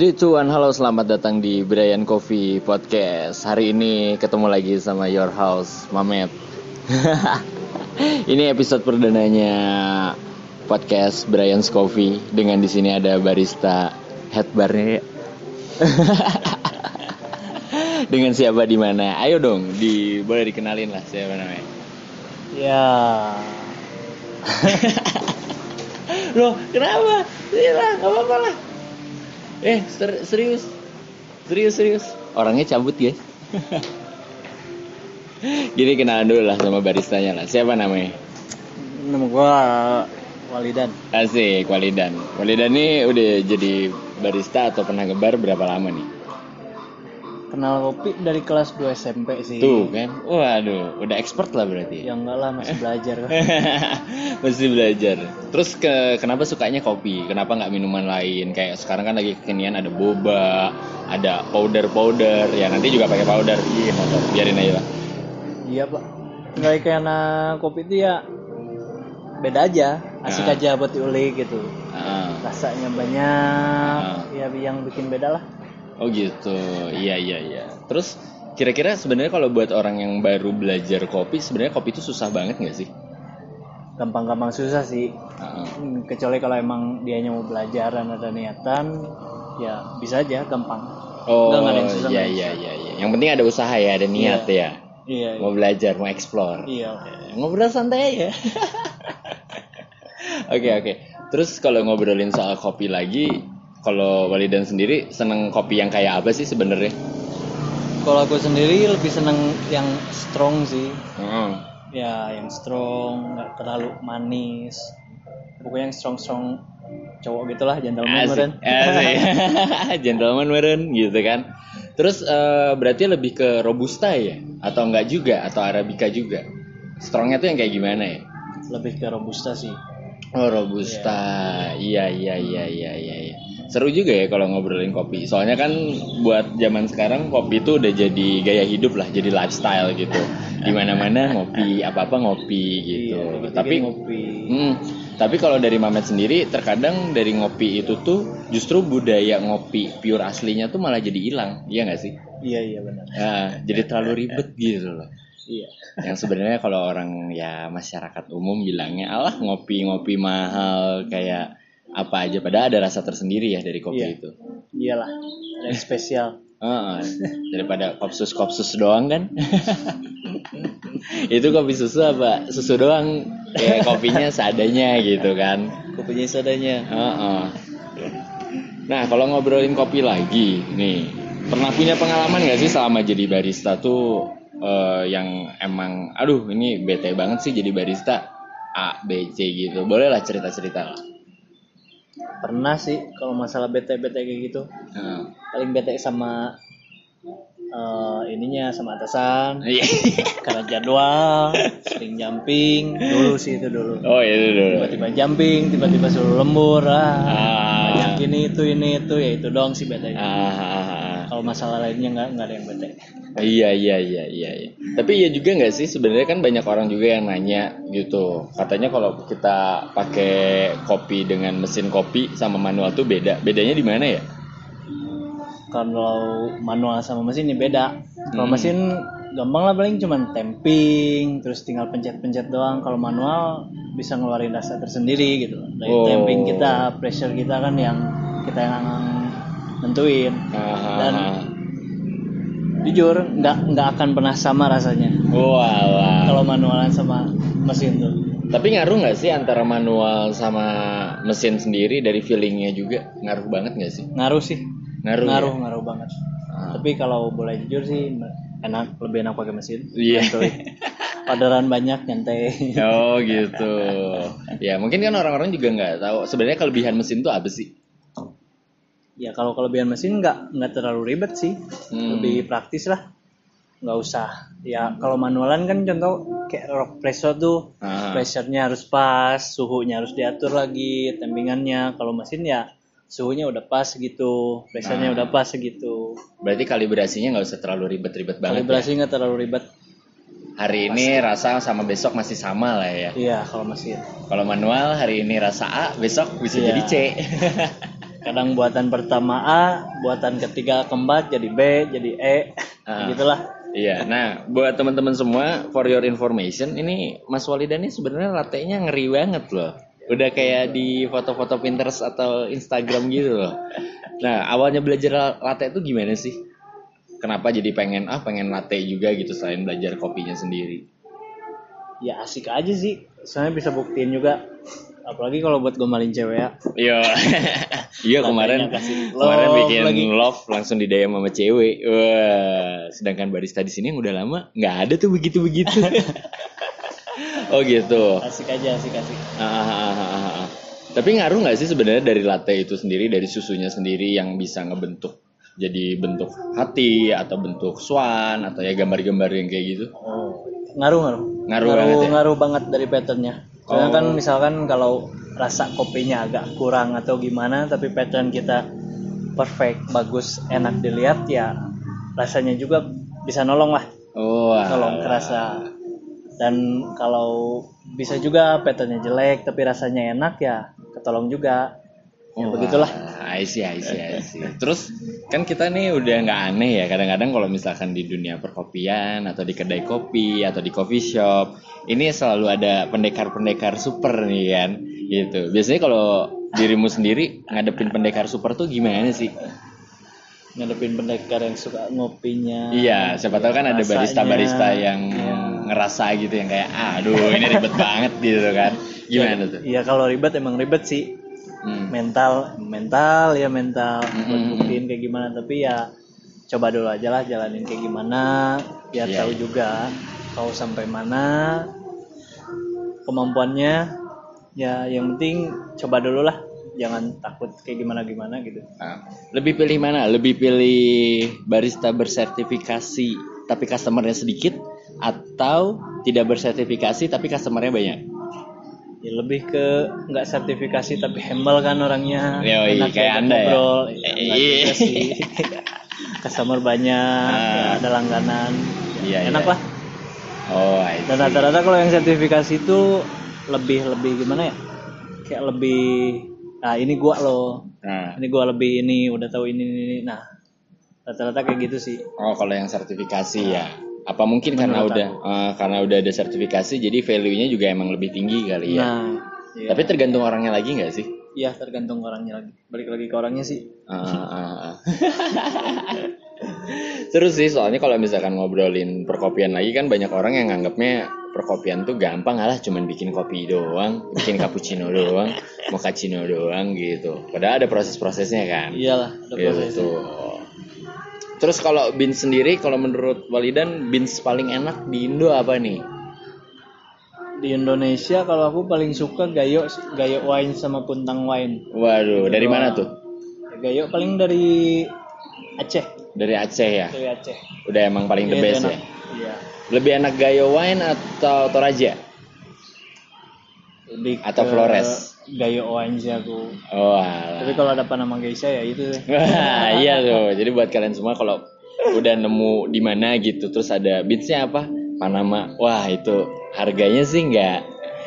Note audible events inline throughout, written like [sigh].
3, 2, 1, halo selamat datang di Brian Coffee Podcast. Hari ini ketemu lagi sama Your House, Mamet. [laughs] Ini episode perdananya podcast Brian's Coffee. Dengan di sini ada barista headbarnya ya. [laughs] Dengan siapa di mana? Ayo dong, di boleh dikenalin lah siapa namanya. Ya, [laughs] Loh, kenapa? Iya gak apa-apa lah Eh, ser- serius Serius, serius Orangnya cabut ya Gini kenalan dulu lah sama baristanya lah Siapa namanya? nama gua Walidan. Asik, Walidan Walidan ini udah jadi barista atau pernah ngebar berapa lama nih? Kenal kopi dari kelas 2 SMP sih. Tuh kan Waduh, udah expert lah berarti Ya enggak lah masih belajar [laughs] kan. Mesti belajar. Terus ke kenapa sukanya kopi? Kenapa nggak minuman lain? Kayak sekarang kan lagi kekinian ada boba, ada powder powder. Ya nanti juga pakai powder. Iya motor. Biarin aja lah. iya pak. Enggak karena kopi itu ya beda aja. Asik Ah. aja buat diulik gitu. Ah. Rasanya banyak. Ah. Ya yang bikin beda lah. Oh gitu. Iya iya iya. Terus kira-kira sebenarnya kalau buat orang yang baru belajar kopi, sebenarnya kopi itu susah banget nggak sih? Gampang-gampang susah sih. Ah. Hmm, Kecuali kalau emang dianya mau belajar dan ada niatan, ya bisa aja gampang. Oh Nggak, nggak ada yang susah, iya iya iya iya. Yang penting ada usaha ya, ada niat ya. Iya. Mau belajar, mau explore. Iya. ngobrol santai aja. [laughs] Oke oke. Terus kalau ngobrolin soal kopi lagi, kalau Walidan sendiri seneng kopi yang kayak apa sih sebenarnya? Kalau aku sendiri lebih seneng yang strong sih. Hmm. Ya, yang strong, nggak terlalu manis. Pokoknya yang strong-strong cowok gitulah, gentleman meren. Asik. [laughs] Gentleman meren gitu kan. Terus eh, berarti lebih ke robusta ya? Atau enggak juga? Atau arabica juga? Strongnya tuh yang kayak gimana ya? Lebih ke robusta sih. Oh robusta, iya iya iya iya iya. iya. Seru juga ya kalau ngobrolin kopi. Soalnya kan buat zaman sekarang kopi itu udah jadi gaya hidup lah, jadi lifestyle gitu. Di mana-mana ngopi, apa-apa ngopi gitu. Iya, tapi ngopi. Hmm, tapi kalau dari Mamet sendiri, terkadang dari ngopi itu tuh justru budaya ngopi pure aslinya tuh malah jadi hilang, iya nggak sih? Iya, iya benar. Nah, jadi terlalu ribet gitu loh Iya. yang sebenarnya kalau orang ya masyarakat umum bilangnya alah ngopi-ngopi mahal kayak apa aja. Padahal ada rasa tersendiri ya dari kopi Iya. itu. Iyalah, yang spesial. Heeh, daripada kopsus kopsus doang kan? [laughs] Itu kopi susu apa? Susu doang. Kayak kopinya seadanya gitu kan? Kopinya sadanya. Heeh. nah kalau ngobrolin kopi lagi nih. Pernah punya pengalaman gak sih selama jadi barista tuh eh, yang emang aduh ini bete banget sih jadi barista A B C gitu. Boleh lah cerita cerita lah Pernah sih kalau masalah bete-bete kayak gitu. Heeh. Paling bete sama eh, ininya sama atasan [laughs] Iya. karena jadwal sering jumping dulu sih itu dulu oh itu dulu tiba-tiba jumping tiba-tiba suruh lembur ah Ah. banyak ini itu ini itu ya itu doang sih bete ah, ah, ah. Kalau masalah lainnya nggak nggak ada yang bete Iya iya iya iya. iya. Tapi iya juga nggak sih sebenarnya kan banyak orang juga yang nanya gitu. Katanya kalau kita pakai kopi dengan mesin kopi sama manual tuh beda. Bedanya di mana ya? kalau manual sama mesin ini beda kalau Hmm. mesin gampang lah paling cuman tamping terus tinggal pencet-pencet doang kalau manual bisa ngeluarin rasa tersendiri gitu dari Oh. tamping kita pressure kita kan yang kita yang nentuin Dan- jujur nggak nggak akan pernah sama rasanya Walah. kalau manualan sama mesin tuh Tapi ngaruh nggak sih antara manual sama mesin sendiri dari feelingnya juga ngaruh banget nggak sih? ngaruh sih Ngaruh. ngaruh ya? ngaruh banget Ah. tapi kalau boleh jujur sih enak lebih enak pakai mesin Iya. Santuy. [laughs] Orderan banyak nyantai Oh gitu. Ya mungkin kan orang-orang juga nggak tahu sebenarnya kelebihan mesin tuh apa sih? Ya kalau kelebihan mesin nggak nggak terlalu ribet sih Hmm. lebih praktis lah nggak usah ya kalau manualan kan contoh kayak rock presso tuh Ah. pressure-nya harus pas suhunya harus diatur lagi tempingannya kalau mesin ya suhunya udah pas segitu pressure-nya Nah. udah pas segitu Berarti kalibrasinya nggak usah terlalu ribet-ribet banget. ya? kalibrasi nggak terlalu ribet Hari ini rasa sama besok masih sama lah ya. iya kalau mesin Kalau manual hari ini rasa A, besok bisa Iya. jadi C. [laughs] kadang buatan pertama A buatan ketiga keempat jadi B jadi E Ah. gitulah Iya, nah buat teman-teman semua, for your information, ini Mas Walidan ini sebenarnya latenya ngeri banget loh. Udah kayak di foto-foto Pinterest atau Instagram gitu loh. Nah, awalnya belajar latte itu gimana sih? Kenapa jadi pengen ah pengen latte juga gitu selain belajar kopinya sendiri? ya asik aja sih soalnya bisa buktiin juga apalagi kalau buat gomalin cewek ya Iya. [laughs] Iya kemarin kasih kemarin love bikin lagi. love langsung di DM sama cewek. Wah, sedangkan barista di sini yang udah lama nggak ada tuh begitu-begitu. [laughs] oh gitu. asik aja asik asik Ah, ah, ah, ah, ah. Tapi ngaruh nggak sih sebenarnya dari latte itu sendiri, dari susunya sendiri yang bisa ngebentuk jadi bentuk hati atau bentuk swan atau ya gambar-gambar yang kayak gitu? oh ngaruh ngaruh Ngaruh banget ya? ngaruh banget dari patternnya soalnya Oh. kan misalkan kalau rasa kopinya agak kurang atau gimana tapi pattern kita perfect bagus enak dilihat ya rasanya juga bisa nolong lah. Oh, nolong kerasa. Dan kalau bisa juga patternnya jelek tapi rasanya enak ya ketolong juga. Ya Oh, begitulah I see, I see, I see. Terus kan kita nih udah nggak aneh ya kadang-kadang kalau misalkan di dunia perkopian atau di kedai kopi atau di coffee shop ini selalu ada pendekar-pendekar super nih kan gitu. Biasanya kalau dirimu sendiri ngadepin pendekar super tuh gimana sih? ngadepin pendekar yang suka ngopinya Iya, siapa tahu kan ada barista-barista yang Iya. ngerasa gitu yang kayak aduh ini ribet banget gitu kan. [laughs] Gimana tuh? Iya kalau ribet emang ribet sih Hmm. mental mental ya mental buat Mm-mm. buktiin kayak gimana tapi ya coba dulu aja lah jalanin kayak gimana biar Iya, tahu iya. juga tahu sampai mana kemampuannya ya yang penting coba dulu lah jangan takut kayak gimana gimana gitu Nah, lebih pilih mana? Lebih pilih barista bersertifikasi tapi customernya sedikit atau tidak bersertifikasi tapi customernya banyak? Ya lebih ke nggak sertifikasi tapi humble kan orangnya Yoi, enak kayak diajak Anda ya? ngobrol ya, iya. sih [laughs] customer banyak Ah. ya, ada langganan Iya, enak iya. lah Oh, dan rata-rata kalau yang sertifikasi itu lebih lebih gimana ya kayak lebih nah ini gua loh Nah, ini gua lebih ini udah tahu ini, ini, ini. nah rata-rata kayak gitu sih oh kalau yang sertifikasi ya. Apa mungkin karena Menurut udah eh, karena udah ada sertifikasi jadi value-nya juga emang lebih tinggi kali ya. nah iya. Tapi tergantung orangnya lagi nggak sih? Iya tergantung orangnya lagi balik lagi ke orangnya sih Ah, ah, ah. Terus sih soalnya kalau misalkan ngobrolin perkopian lagi kan banyak orang yang nganggapnya perkopian tuh gampang alah cuman bikin kopi doang, bikin cappuccino doang, mochaccino doang gitu. Padahal ada proses-prosesnya kan. iyalah ada proses Gitu. Terus kalau beans sendiri kalau menurut Walidan beans paling enak di Indo apa nih? di Indonesia kalau aku paling suka gayo gayo wine sama puntang wine Waduh, dari mana tuh? gayo paling dari Aceh Dari Aceh ya. dari Aceh Udah emang paling the Iya, best enak. ya. iya Lebih enak Gayo Wine atau Toraja? lebih Atau ke Flores? Gayo wine sih aku Oh, alah. tapi kalau ada Panama Geisha ya itu. Wah, [laughs] iya tuh. Jadi buat kalian semua kalau udah nemu di mana gitu, terus ada beatsnya apa? Panama. Wah, itu harganya sih nggak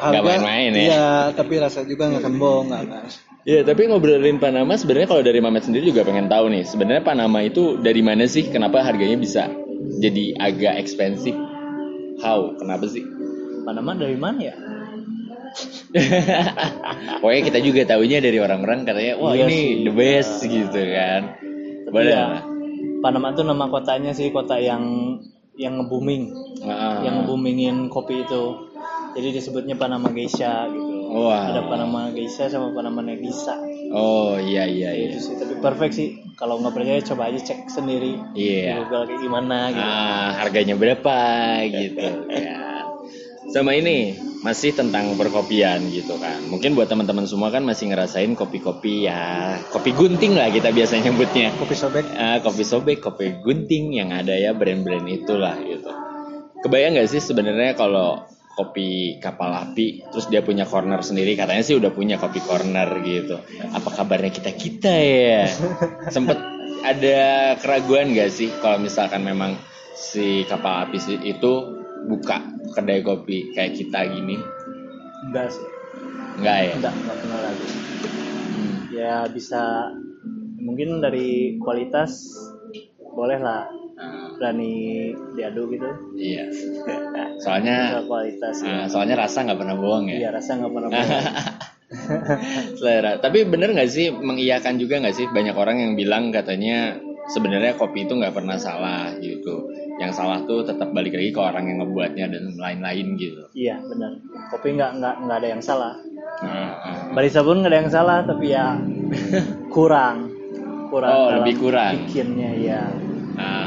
nggak main-main ya. Iya, tapi rasa juga nggak kembong, nggak kan. Iya, tapi ngobrolin Panama sebenarnya kalau dari Mamet sendiri juga pengen tahu nih. Sebenarnya Panama itu dari mana sih? Kenapa harganya bisa jadi agak ekspensif? How? Kenapa sih? Panama dari mana ya? [laughs] Pokoknya kita juga tahunya dari orang-orang katanya, wah Iya ini sih. the best gitu kan. Boleh ya. Panama tuh nama kotanya sih kota yang yang nge-booming, yang nge-boomingin kopi itu. Jadi disebutnya Panama Geisha gitu. Wah. Ada Panama Geisha sama Panama Negisa. Oh iya iya iya. Itu sih, tapi perfect sih. Kalau nggak percaya coba aja cek sendiri di Iya. Google kayak gimana gitu. Ah, harganya berapa gitu [laughs] kan. Sama ini masih tentang perkopian gitu kan. Mungkin buat teman-teman semua kan masih ngerasain kopi-kopi ya, kopi gunting lah kita biasa nyebutnya. Kopi sobek. Ah, kopi sobek, kopi gunting yang ada ya brand-brand itulah gitu. Kebayang nggak sih sebenarnya kalau kopi kapal api terus dia punya corner sendiri katanya sih udah punya kopi corner gitu. Apa kabarnya kita kita ya? [laughs] Sempet ada keraguan nggak sih kalau misalkan memang si kapal api itu buka kedai kopi kayak kita gini? Enggak sih. Enggak ya? Enggak, enggak kenal lagi. Hmm. Ya bisa mungkin dari kualitas boleh lah Nah, berani diadu gitu iya. [laughs] Soalnya Soal kualitas ah, ya. soalnya rasa nggak pernah bohong ya. iya rasa nggak pernah bohong. [laughs] Selera. Tapi bener nggak sih mengiyakan juga nggak sih banyak orang yang bilang katanya sebenarnya kopi itu nggak pernah salah gitu. Yang salah tuh tetap balik lagi ke orang yang ngebuatnya dan lain-lain gitu. iya benar. Kopi nggak nggak nggak ada yang salah. Nah, ah. barista pun nggak ada yang salah tapi ya [laughs] kurang. Kurang Oh, dalam lebih kurang. bikinnya ya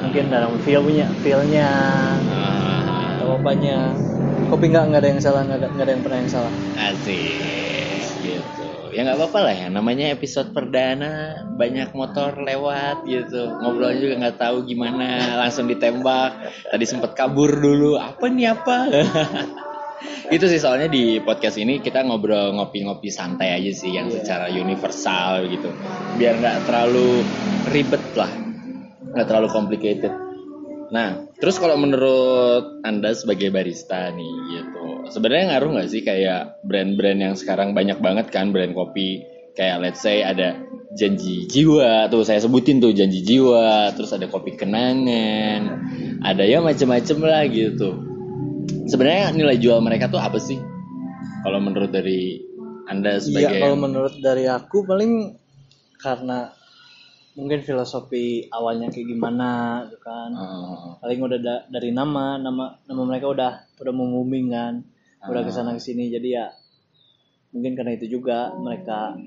mungkin dalam feelnya feelnya ah, atau apanya. Kopi nggak nggak ada yang salah nggak ada, nggak ada yang pernah yang salah. Asik. Ya nggak apa-apa lah ya. Namanya episode perdana banyak motor lewat gitu. Ngobrol juga nggak tahu gimana. Langsung ditembak. Tadi sempet kabur dulu. Apa nih apa? [laughs] itu sih soalnya di podcast ini kita ngobrol ngopi-ngopi santai aja sih yang Iya. secara universal gitu biar nggak terlalu ribet lah nggak terlalu complicated nah terus kalau menurut anda sebagai barista nih gitu sebenarnya ngaruh nggak sih kayak brand-brand yang sekarang banyak banget kan brand kopi? Kayak let's say ada janji jiwa tuh saya sebutin tuh janji jiwa terus ada kopi kenangan ada ya macem-macem lah gitu. Sebenarnya nilai jual mereka tuh apa sih? Kalau menurut dari anda Iya sebagai kalau menurut dari aku paling karena mungkin filosofi awalnya kayak gimana gitu kan. Ah, paling udah da- dari nama nama nama mereka udah udah mau booming kan. Udah Ah. ke sana ke sini. Jadi ya mungkin karena itu juga mereka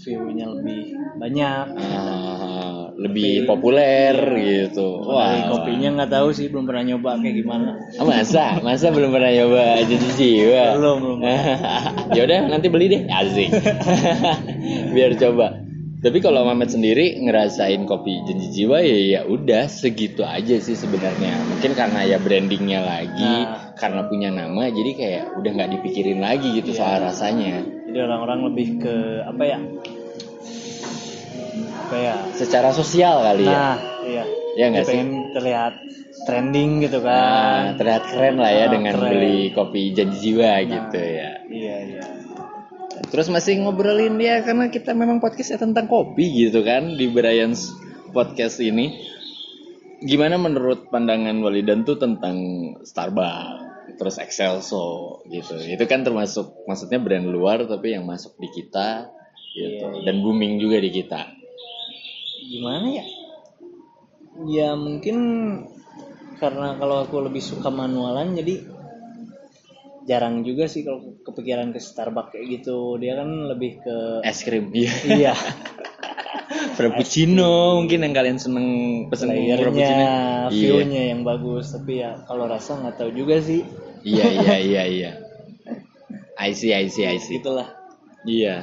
view-nya lebih banyak. Ah, lebih populer gitu. Dari wah. kopinya nggak tahu sih belum pernah nyoba kayak gimana. Ah, masa? Masa belum pernah nyoba janji jiwa? Belum belum. [laughs] Ya udah nanti beli deh. Asik. [laughs] Biar coba tapi kalau Mamet sendiri ngerasain kopi janji jiwa ya ya udah segitu aja sih sebenarnya. Mungkin karena ya brandingnya lagi Nah. karena punya nama jadi kayak udah nggak dipikirin lagi gitu Iya. soal rasanya. Jadi orang-orang lebih ke apa ya? Apa ya? Secara sosial kali ya. Nah iya. Ya nggak sih? pengen terlihat trending gitu Nah, kan terlihat keren lah ya Ah, dengan keren. beli kopi janji jiwa Nah, gitu ya Terus masih ngobrolin dia karena kita memang podcastnya tentang kopi gitu kan di Brian's podcast ini. Gimana menurut pandangan Walidan tuh tentang Starbucks, terus Excelso gitu. Itu kan termasuk maksudnya brand luar tapi yang masuk di kita gitu Iya, iya. dan booming juga di kita. gimana ya ya mungkin karena kalau aku lebih suka manualan jadi jarang juga sih kalau kepikiran ke Starbucks kayak gitu dia kan lebih ke Es krim, [laughs] iya. iya [laughs] Frappuccino mungkin yang kalian seneng pesen layernya Frappuccino. Iya. view-nya yang bagus tapi ya kalau rasa nggak tahu juga sih Iya [laughs] iya iya iya. I see I see I see. gitulah Iya.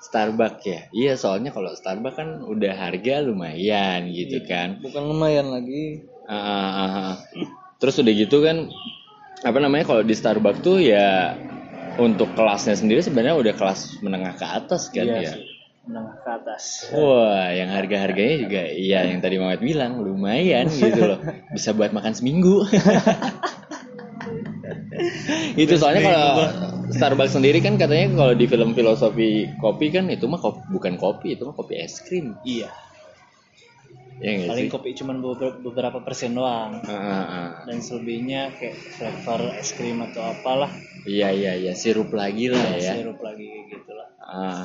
Starbucks ya. Iya, soalnya kalau Starbucks kan udah harga lumayan gitu kan. bukan lumayan lagi Ah, ah, ah, ah. Terus udah gitu kan apa namanya kalau di Starbucks tuh ya untuk kelasnya sendiri sebenarnya udah kelas menengah ke atas kan iya ya. sih menengah ke atas Wah, yang harga-harganya juga iya yang tadi Muhammad bilang lumayan gitu loh. [laughs] Bisa buat makan seminggu. [laughs] itu soalnya kalau Starbucks sendiri kan katanya kalau di film filosofi kopi kan itu mah kopi, bukan kopi, itu mah kopi es krim. iya Ya paling sih? kopi cuma beberapa, persen doang Ah, ah, ah. dan selebihnya kayak flavor es krim atau apalah Iya iya iya sirup lagi lah ya. sirup lagi gitu lah Ah,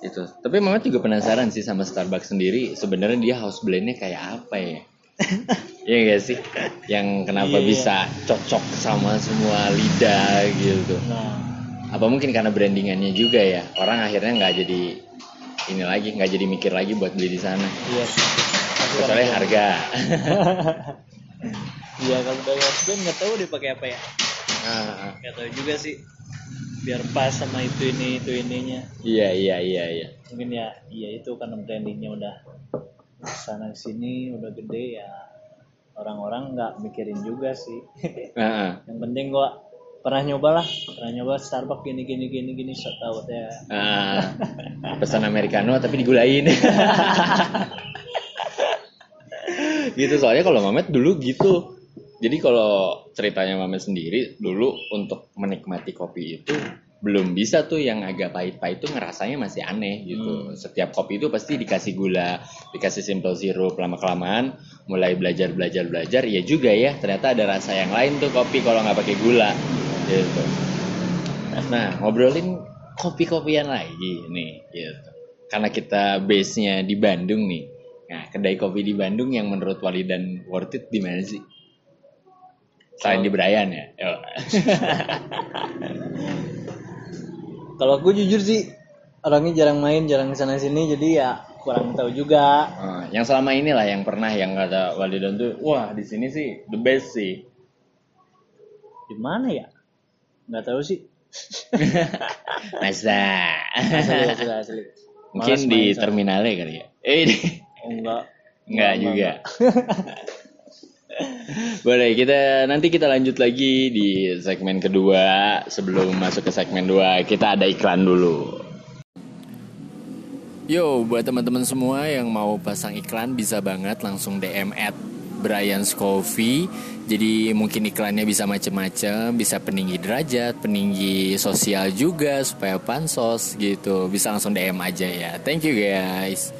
itu. Tapi Mama juga penasaran sih sama Starbucks sendiri. Sebenarnya dia house blendnya kayak apa ya? [laughs] Iya gak sih? Yang kenapa Iya, iya. bisa cocok sama semua lidah gitu. nah Apa mungkin karena brandingannya juga ya? Orang akhirnya nggak jadi ini lagi, nggak jadi mikir lagi buat beli di sana. iya Kecuali harga. [laughs] iya kalau dari husband nggak tahu dia pakai apa ya. Ah, nggak tahu juga sih. Biar pas sama itu ini itu ininya. Iya iya iya iya. mungkin ya iya itu karena brandingnya udah sana sini udah gede ya. Orang-orang nggak mikirin juga sih. [laughs] Ah, yang penting gua pernah nyoba lah pernah nyoba Starbucks gini gini gini gini so tau ya Ah, [laughs] pesan americano tapi digulain. Gitu soalnya kalau Mamet dulu gitu. Jadi kalau ceritanya Mamet sendiri dulu untuk menikmati kopi itu belum bisa tuh yang agak pahit-pahit tuh ngerasanya masih aneh gitu. Setiap kopi itu pasti dikasih gula, dikasih simple syrup lama kelamaan mulai belajar belajar belajar ya juga ya ternyata ada rasa yang lain tuh kopi kalau nggak pakai gula gitu. Nah ngobrolin kopi-kopian lagi nih gitu. Karena kita base-nya di Bandung nih. Nah kedai kopi di Bandung yang menurut Walidan worth it di mana sih? Selain di Brian ya. Yo. [laughs] Kalau aku jujur sih orangnya jarang main, jarang ke sana sini, jadi ya kurang tahu juga. Ah, yang selama ini lah yang pernah yang kata Walidan tuh, wah di sini sih the best sih. Di mana ya? Nggak tahu sih. [laughs] Masa. Asli, asli, asli. Mungkin Malas di terminalnya kali ya. Eh, Oh, enggak. enggak juga. [laughs] Boleh kita nanti kita lanjut lagi di segmen kedua sebelum masuk ke segmen dua kita ada iklan dulu. Yo, buat teman-teman semua yang mau pasang iklan bisa banget langsung DM at Brian's Coffee. Jadi mungkin iklannya bisa macem-macem, bisa peninggi derajat, peninggi sosial juga supaya pansos gitu. Bisa langsung DM aja ya. Thank you guys.